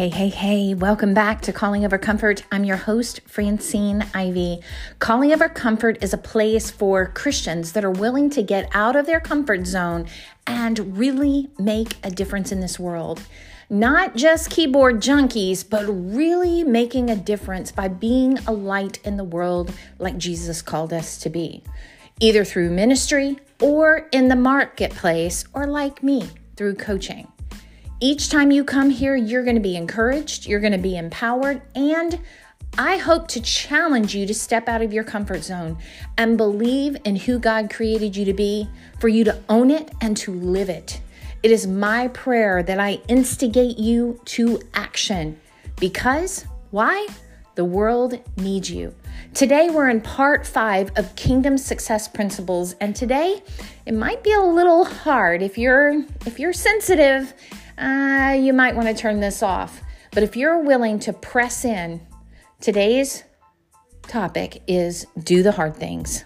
Hey, hey, hey, welcome back to Calling Over Comfort. I'm your host, Francine Ivy. Calling Over Comfort is a place for Christians that are willing to get out of their comfort zone and really make a difference in this world. Not just keyboard junkies, but really making a difference by being a light in the world like Jesus called us to be, either through ministry or in the marketplace, or like me, through coaching. Each time you come here, you're going to be encouraged, you're going to be empowered, and I hope to challenge you to step out of your comfort zone and believe in who God created you to be, for you to own it and to live it. It is my prayer that I instigate you to action because why? The world needs you. Today, we're in part five of Kingdom Success Principles, and today it might be a little hard if you're if you're sensitive uh, you might want to turn this off. But if you're willing to press in, today's topic is do the hard things.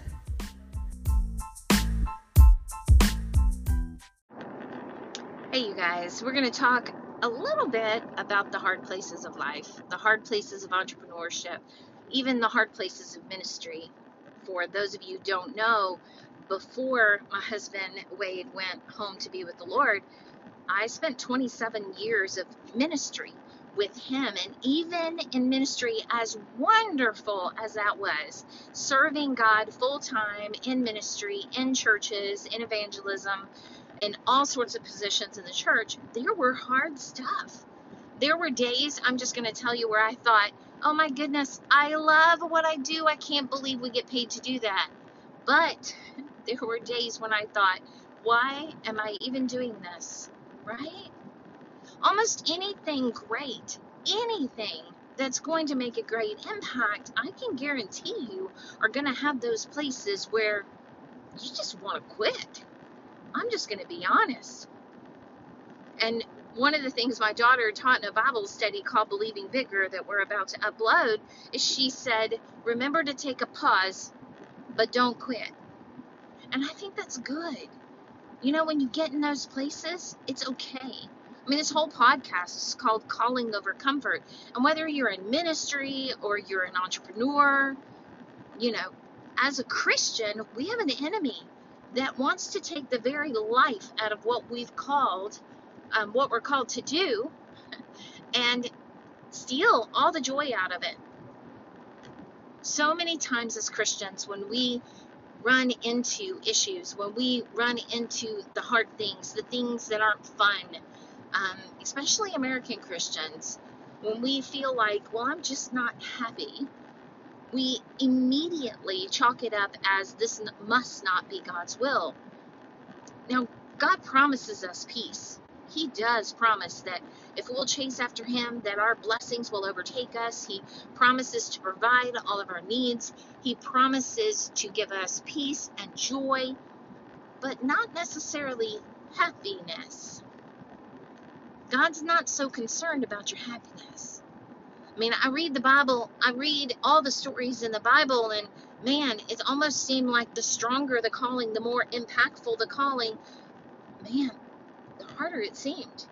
Hey, you guys, we're going to talk a little bit about the hard places of life, the hard places of entrepreneurship, even the hard places of ministry. For those of you don't know, before my husband Wade went home to be with the Lord, I spent 27 years of ministry with him, and even in ministry, as wonderful as that was, serving God full time in ministry, in churches, in evangelism, in all sorts of positions in the church, there were hard stuff. There were days, I'm just going to tell you, where I thought, oh my goodness, I love what I do. I can't believe we get paid to do that. But there were days when I thought, why am I even doing this? Right? Almost anything great, anything that's going to make a great impact, I can guarantee you are going to have those places where you just want to quit. I'm just going to be honest. And one of the things my daughter taught in a Bible study called Believing Bigger that we're about to upload is she said, Remember to take a pause, but don't quit. And I think that's good. You know, when you get in those places, it's okay. I mean, this whole podcast is called Calling Over Comfort. And whether you're in ministry or you're an entrepreneur, you know, as a Christian, we have an enemy that wants to take the very life out of what we've called, um, what we're called to do, and steal all the joy out of it. So many times as Christians, when we run into issues, when we run into the hard things, the things that aren't fun, um, especially American Christians, when we feel like, well, I'm just not happy, we immediately chalk it up as this must not be God's will. Now, God promises us peace. He does promise that if we'll chase after Him, that our blessings will overtake us. He promises to provide all of our needs. He promises to give us peace and joy, but not necessarily happiness. God's not so concerned about your happiness. I mean, I read the Bible, I read all the stories in the Bible, and man, it almost seemed like the stronger the calling, the more impactful the calling, man, the harder it seemed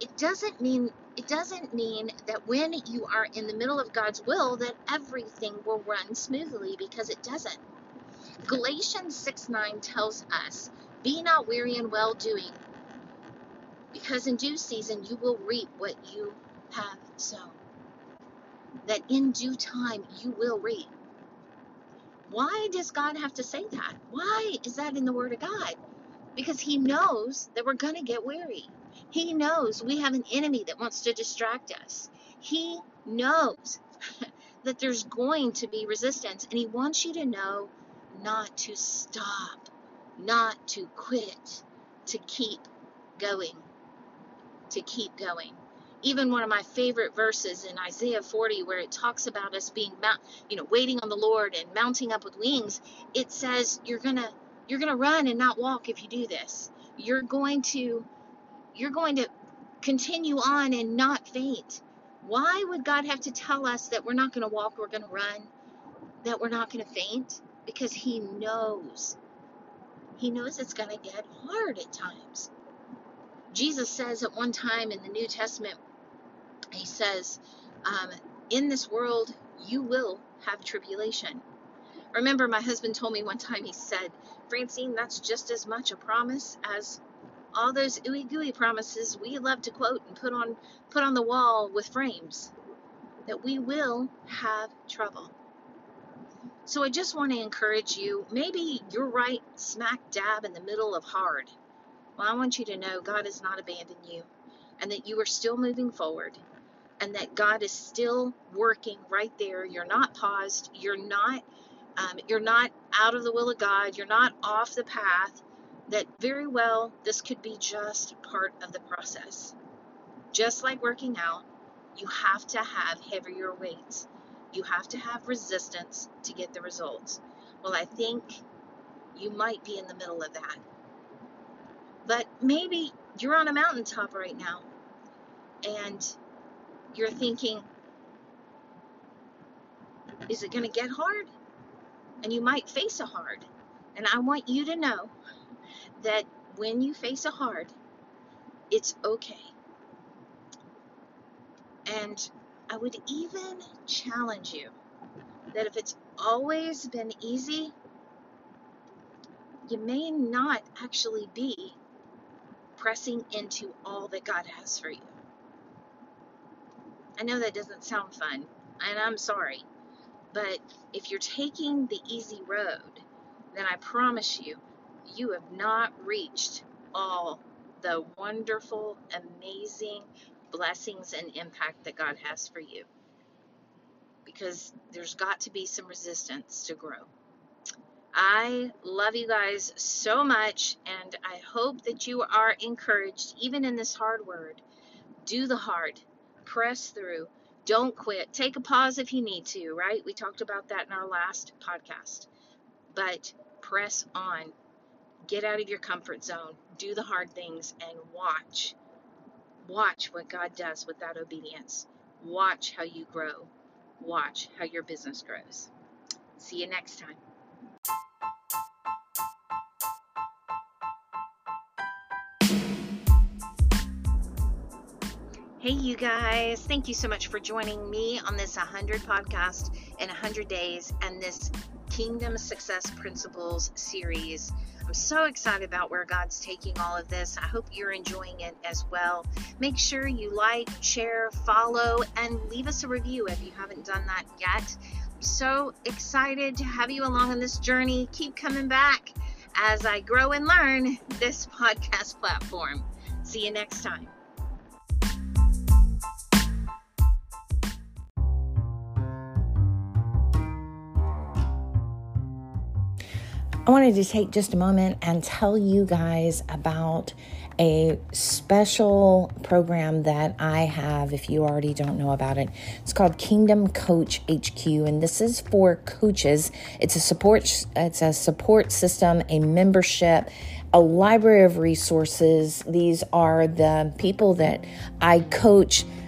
it doesn't mean it doesn't mean that when you are in the middle of God's will that everything will run smoothly because it doesn't. Galatians 6 9 tells us, Be not weary in well doing, because in due season you will reap what you have sown. That in due time you will reap. Why does God have to say that? Why is that in the Word of God? Because He knows that we're going to get weary. He knows we have an enemy that wants to distract us. He knows that there's going to be resistance, and He wants you to know not to stop, not to quit, to keep going, to keep going. Even one of my favorite verses in Isaiah 40, where it talks about us being, you know, waiting on the Lord and mounting up with wings, it says you're gonna you're gonna run and not walk if you do this. You're going to you're going to continue on and not faint. Why would God have to tell us that we're not going to walk, we're going to run, that we're not going to faint? Because He knows. He knows it's going to get hard at times. Jesus says at one time in the New Testament, he says, um, In this world, you will have tribulation. Remember, my husband told me one time, he said, Francine, that's just as much a promise as all those ooey gooey promises we love to quote and put on put on the wall with frames that we will have trouble. So I just want to encourage you, maybe you're right smack dab in the middle of hard. Well, I want you to know God has not abandoned you and that you are still moving forward and that God is still working right there. You're not paused. You're not um, you're not out of the will of God. You're not off the path that very well this could be just part of the process. Just like working out, you have to have heavier weights. You have to have resistance to get the results. Well, I think you might be in the middle of that. But maybe you're on a mountaintop right now and you're thinking, is it going to get hard? And you might face a hard. And I want you to know that when you face a hard, it's okay. And I would even challenge you that if it's always been easy, you may not actually be pressing into all that God has for you. I know that doesn't sound fun, and I'm sorry, but if you're taking the easy road, then I promise you, you have not reached all the wonderful, amazing blessings and impact that God has for you. Because there's got to be some resistance to grow. I love you guys so much, and I hope that you are encouraged, even in this hard word. Do the hard, press through, don't quit. Take a pause if you need to, right? We talked about that in our last podcast. But press on Get out of your comfort zone. Do the hard things and watch. Watch what God does with that obedience. Watch how you grow. Watch how your business grows. See you next time. Hey, you guys. Thank you so much for joining me on this 100 podcast in 100 days and this Kingdom Success Principles series. I'm so excited about where God's taking all of this. I hope you're enjoying it as well. Make sure you like, share, follow, and leave us a review if you haven't done that yet. I'm so excited to have you along on this journey. Keep coming back as I grow and learn this podcast platform. See you next time. I wanted to take just a moment and tell you guys about a special program that I have if you already don't know about it. It's called Kingdom Coach HQ and this is for coaches. It's a support it's a support system, a membership, a library of resources. These are the people that I coach